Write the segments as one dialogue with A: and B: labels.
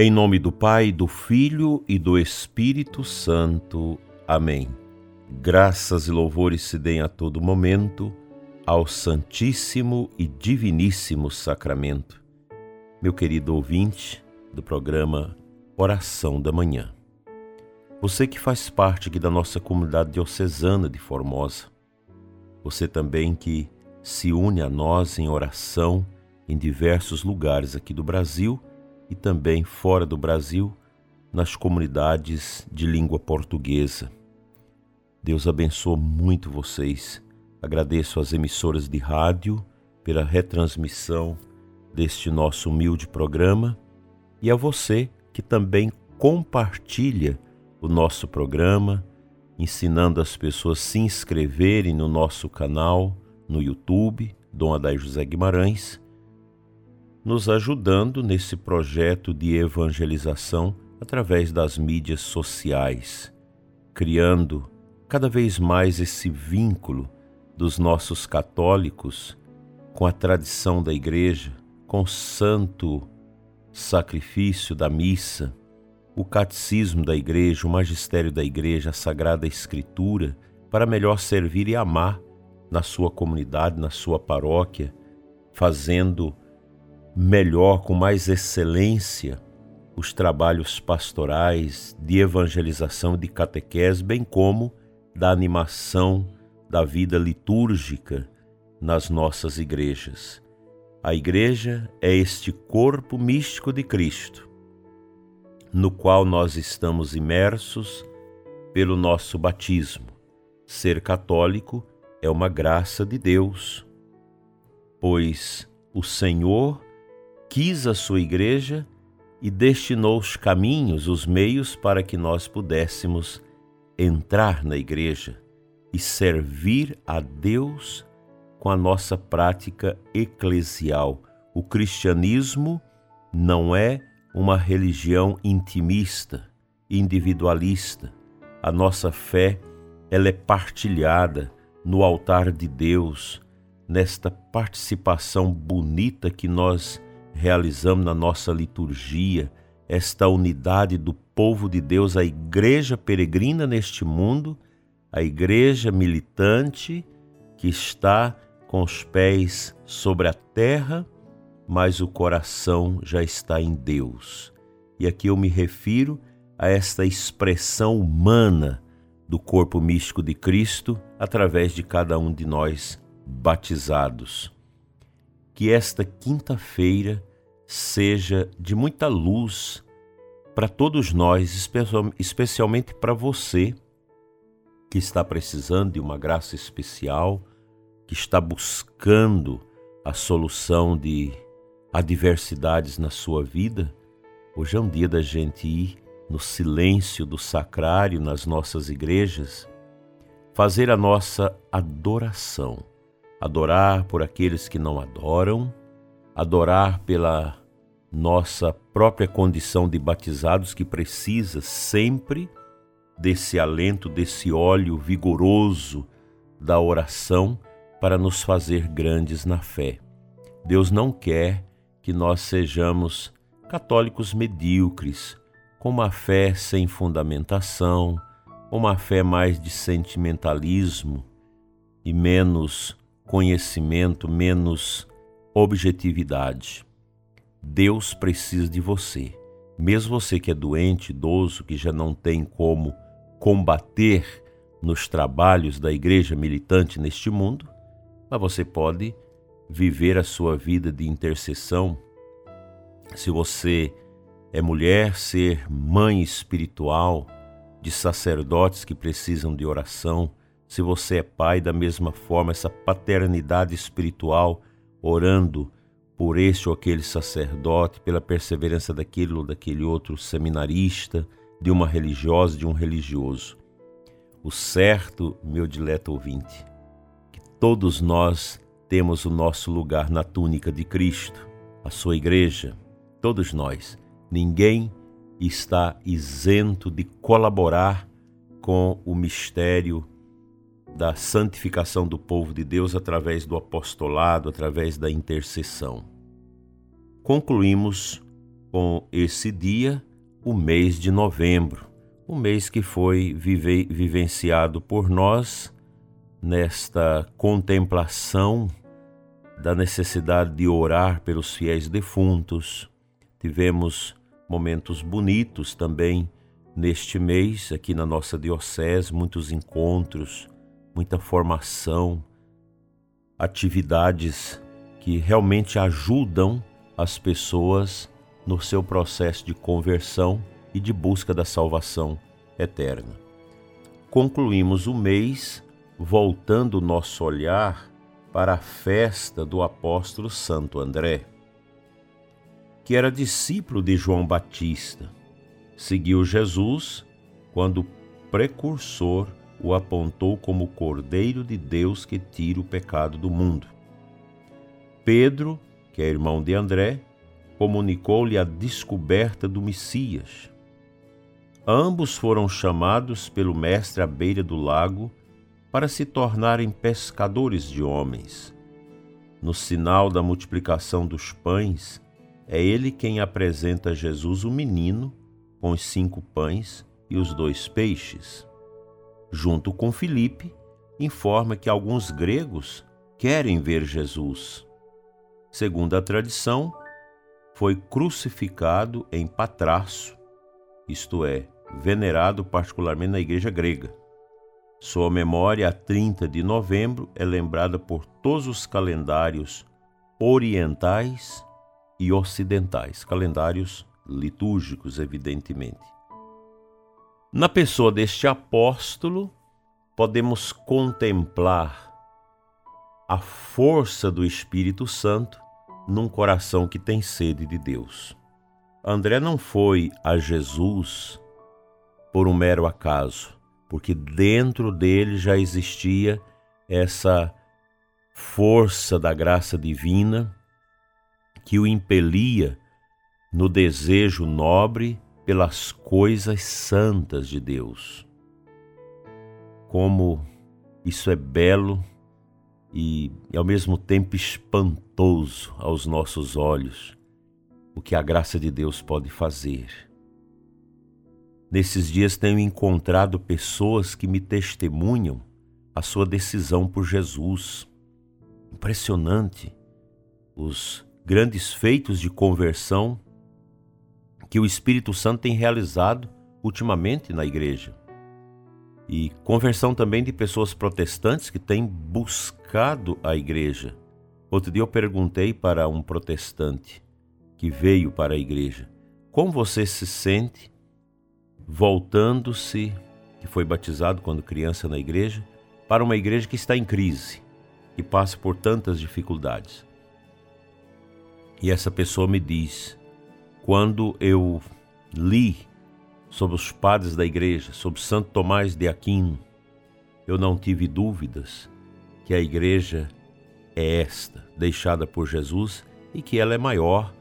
A: Em nome do Pai, do Filho e do Espírito Santo. Amém. Graças e louvores se deem a todo momento ao Santíssimo e Diviníssimo Sacramento. Meu querido ouvinte do programa Oração da Manhã. Você que faz parte aqui da nossa comunidade diocesana de Formosa. Você também que se une a nós em oração em diversos lugares aqui do Brasil e também fora do Brasil, nas comunidades de língua portuguesa. Deus abençoe muito vocês. Agradeço às emissoras de rádio pela retransmissão deste nosso humilde programa e a você que também compartilha o nosso programa, ensinando as pessoas a se inscreverem no nosso canal no YouTube, Dom Adai José Guimarães, nos ajudando nesse projeto de evangelização através das mídias sociais, criando cada vez mais esse vínculo dos nossos católicos com a tradição da Igreja, com o santo sacrifício da missa, o catecismo da Igreja, o magistério da Igreja, a Sagrada Escritura, para melhor servir e amar na sua comunidade, na sua paróquia, fazendo melhor, com mais excelência, os trabalhos pastorais de evangelização de catequese, bem como da animação da vida litúrgica nas nossas igrejas. A igreja é este corpo místico de Cristo, no qual nós estamos imersos pelo nosso batismo. Ser católico é uma graça de Deus, pois o Senhor quis a sua igreja e destinou os caminhos, os meios para que nós pudéssemos entrar na igreja e servir a Deus com a nossa prática eclesial. O cristianismo não é uma religião intimista, individualista. A nossa fé, ela é partilhada no altar de Deus, nesta participação bonita que nós realizamos na nossa liturgia, esta unidade do povo de Deus, a igreja peregrina neste mundo, a igreja militante que está com os pés sobre a terra, mas o coração já está em Deus. E aqui eu me refiro a esta expressão humana do corpo místico de Cristo através de cada um de nós batizados. Que esta quinta-feira seja de muita luz para todos nós, especialmente para você que está precisando de uma graça especial, que está buscando a solução de adversidades na sua vida. Hoje é um dia da gente ir no silêncio do sacrário nas nossas igrejas, fazer a nossa adoração, adorar por aqueles que não adoram, adorar pela nossa própria condição de batizados que precisa sempre desse alento, desse óleo vigoroso da oração para nos fazer grandes na fé. Deus não quer que nós sejamos católicos medíocres, com uma fé sem fundamentação, uma fé mais de sentimentalismo e menos conhecimento, menos objetividade. Deus precisa de você. Mesmo você que é doente, idoso, que já não tem como combater nos trabalhos da igreja militante neste mundo, mas você pode viver a sua vida de intercessão. Se você é mulher, ser mãe espiritual de sacerdotes que precisam de oração. Se você é pai, da mesma forma, essa paternidade espiritual orando por este ou aquele sacerdote, pela perseverança daquele ou daquele outro seminarista, de uma religiosa, de um religioso. O certo, meu dileto ouvinte, que todos nós temos o nosso lugar na túnica de Cristo, a sua igreja, todos nós. Ninguém está isento de colaborar com o mistério da santificação do povo de Deus através do apostolado, através da intercessão. Concluímos com esse dia o mês de novembro, o mês que foi vive, vivenciado por nós nesta contemplação da necessidade de orar pelos fiéis defuntos. Tivemos momentos bonitos também neste mês aqui na nossa diocese, muitos encontros, muita formação, atividades que realmente ajudam as pessoas no seu processo de conversão e de busca da salvação eterna. Concluímos o mês voltando o nosso olhar para a festa do apóstolo Santo André, que era discípulo de João Batista. Seguiu Jesus quando precursor o apontou como o Cordeiro de Deus que tira o pecado do mundo. Pedro, que é irmão de André, comunicou-lhe a descoberta do Messias. Ambos foram chamados pelo Mestre à beira do lago para se tornarem pescadores de homens. No sinal da multiplicação dos pães, é ele quem apresenta a Jesus o menino com os cinco pães e os dois peixes. Junto com Filipe, informa que alguns gregos querem ver Jesus. Segundo a tradição, foi crucificado em Patraço, isto é, venerado particularmente na igreja grega. Sua memória, a 30 de novembro, é lembrada por todos os calendários orientais e ocidentais, calendários litúrgicos, evidentemente. Na pessoa deste apóstolo, podemos contemplar a força do Espírito Santo num coração que tem sede de Deus. André não foi a Jesus por um mero acaso porque dentro dele já existia essa força da graça divina que o impelia no desejo nobre pelas coisas santas de Deus. Como isso é belo e, e, ao mesmo tempo espantoso aos nossos olhos, o que a graça de Deus pode fazer. Nesses dias tenho encontrado pessoas que me testemunham a sua decisão por Jesus. Impressionante os grandes feitos de conversão que o Espírito Santo tem realizado ultimamente na igreja. E conversão também de pessoas protestantes que têm buscado a igreja. Outro dia eu perguntei para um protestante que veio para a igreja: Como você se sente voltando-se, que foi batizado quando criança na igreja, para uma igreja que está em crise, que passa por tantas dificuldades. E essa pessoa me diz: quando eu li sobre os padres da igreja, sobre Santo Tomás de Aquino, eu não tive dúvidas que a igreja é esta, deixada por Jesus, e que ela é maior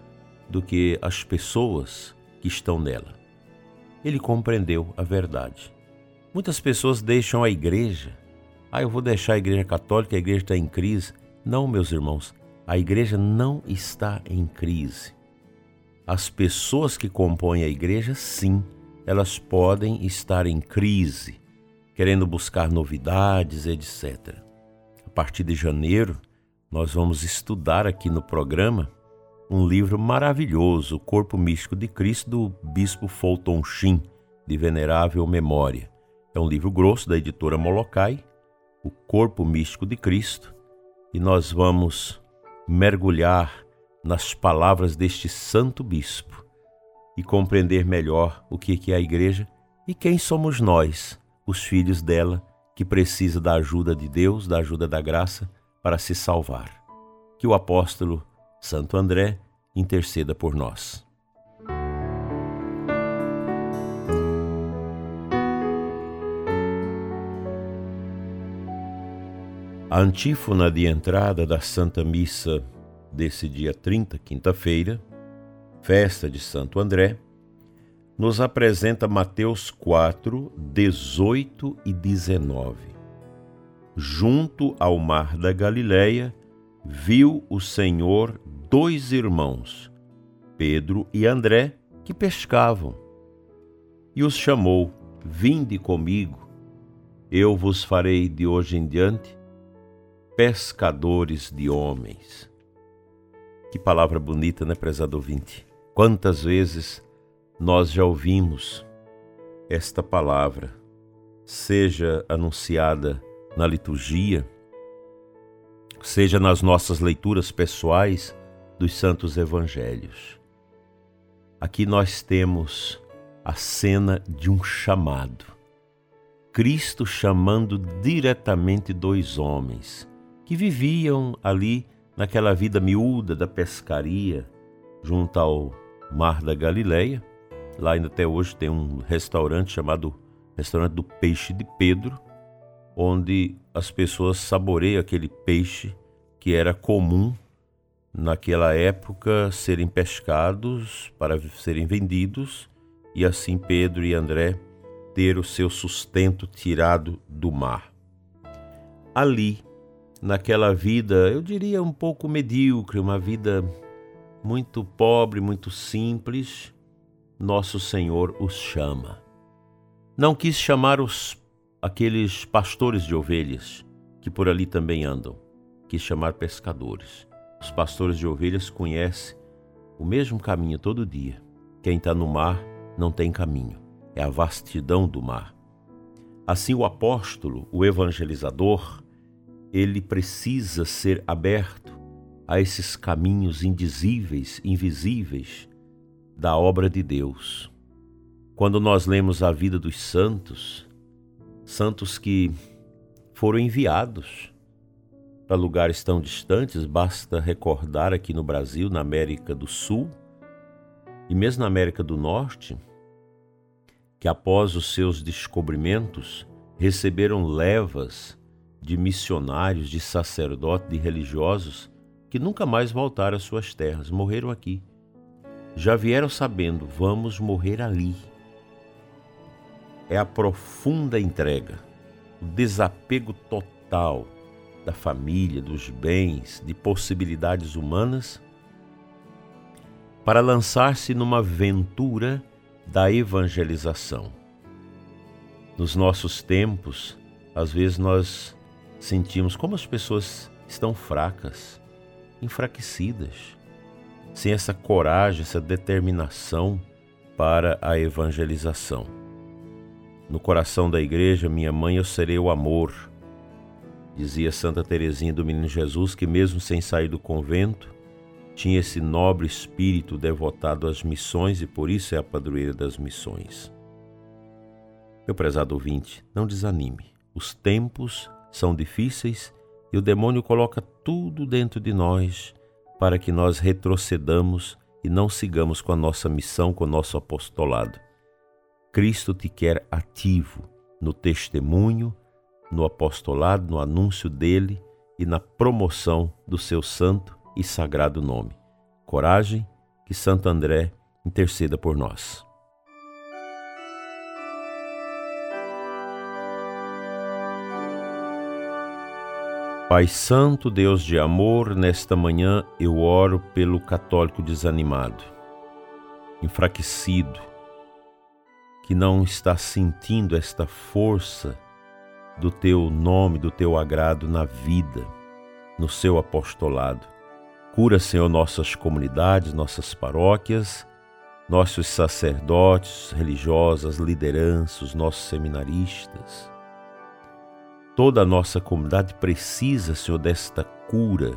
A: do que as pessoas que estão nela ele compreendeu a verdade. Muitas pessoas deixam a igreja. Ah, eu vou deixar a igreja católica, a igreja está em crise. Não, meus irmãos, a igreja não está em crise. As pessoas que compõem a igreja, sim, elas podem estar em crise, querendo buscar novidades, etc. A partir de janeiro, nós vamos estudar aqui no programa um livro maravilhoso, O Corpo Místico de Cristo, do Bispo Fulton Sheen, de venerável memória. É um livro grosso da editora Molokai, O Corpo Místico de Cristo, e nós vamos mergulhar nas palavras deste santo bispo e compreender melhor o que é a igreja e quem somos nós, os filhos dela, que precisa da ajuda de Deus, da ajuda da graça para se salvar. Que o apóstolo Santo André, interceda por nós. A antífona de entrada da Santa Missa desse dia 30, quinta-feira, festa de Santo André, nos apresenta Mateus 4, 18 e 19. Junto ao mar da Galileia, viu o Senhor dois irmãos, Pedro e André, que pescavam. E os chamou: Vinde comigo, eu vos farei de hoje em diante pescadores de homens. Que palavra bonita, né, prezado ouvinte? Quantas vezes nós já ouvimos esta palavra, seja anunciada na liturgia, seja nas nossas leituras pessoais dos santos evangelhos. Aqui nós temos a cena de um chamado. Cristo chamando diretamente dois homens que viviam ali naquela vida miúda da pescaria junto ao Mar da Galileia. Lá ainda até hoje tem um restaurante chamado Restaurante do Peixe de Pedro, onde as pessoas saboreiam aquele peixe que era comum naquela época serem pescados para serem vendidos e assim Pedro e André ter o seu sustento tirado do mar. Ali, naquela vida, eu diria um pouco medíocre, uma vida muito pobre, muito simples, nosso Senhor os chama. Não quis chamar os aqueles pastores de ovelhas que por ali também andam, quis chamar pescadores. Os pastores de ovelhas conhecem o mesmo caminho todo dia. Quem está no mar não tem caminho, é a vastidão do mar. Assim, o apóstolo, o evangelizador, ele precisa ser aberto a esses caminhos indizíveis, invisíveis da obra de Deus. Quando nós lemos a vida dos santos, santos que foram enviados para lugares tão distantes, basta recordar aqui no Brasil, na América do Sul e mesmo na América do Norte, que após os seus descobrimentos receberam levas de missionários, de sacerdotes, de religiosos que nunca mais voltaram às suas terras, morreram aqui. Já vieram sabendo, vamos morrer ali. É a profunda entrega, o desapego total da família, dos bens, de possibilidades humanas, para lançar-se numa aventura da evangelização. Nos nossos tempos, às vezes nós sentimos como as pessoas estão fracas, enfraquecidas, sem essa coragem, essa determinação para a evangelização. No coração da igreja, minha mãe, eu serei o amor, Dizia Santa Teresinha do Menino Jesus que, mesmo sem sair do convento, tinha esse nobre espírito devotado às missões e por isso é a padroeira das missões. Meu prezado ouvinte, não desanime. Os tempos são difíceis e o demônio coloca tudo dentro de nós para que nós retrocedamos e não sigamos com a nossa missão, com o nosso apostolado. Cristo te quer ativo no testemunho, no apostolado, no anúncio dele e na promoção do seu santo e sagrado nome. Coragem, que Santo André interceda por nós. Pai Santo, Deus de amor, nesta manhã eu oro pelo católico desanimado, enfraquecido, que não está sentindo esta força do teu nome, do teu agrado na vida, no seu apostolado. Cura, Senhor, nossas comunidades, nossas paróquias, nossos sacerdotes, religiosas, lideranças, nossos seminaristas. Toda a nossa comunidade precisa, Senhor, desta cura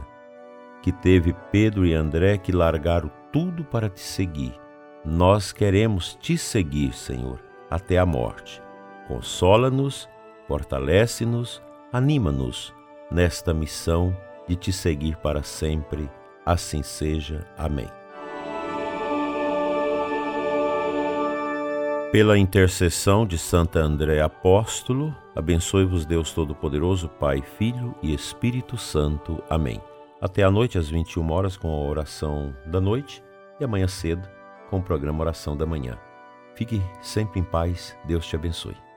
A: que teve Pedro e André que largaram tudo para te seguir. Nós queremos te seguir, Senhor, até a morte. Consola-nos fortalece-nos, anima-nos nesta missão de te seguir para sempre. Assim seja. Amém. Pela intercessão de Santa André Apóstolo, abençoe-vos Deus Todo-Poderoso, Pai, Filho e Espírito Santo. Amém. Até a noite às 21 horas com a oração da noite e amanhã cedo com o programa Oração da Manhã. Fique sempre em paz. Deus te abençoe.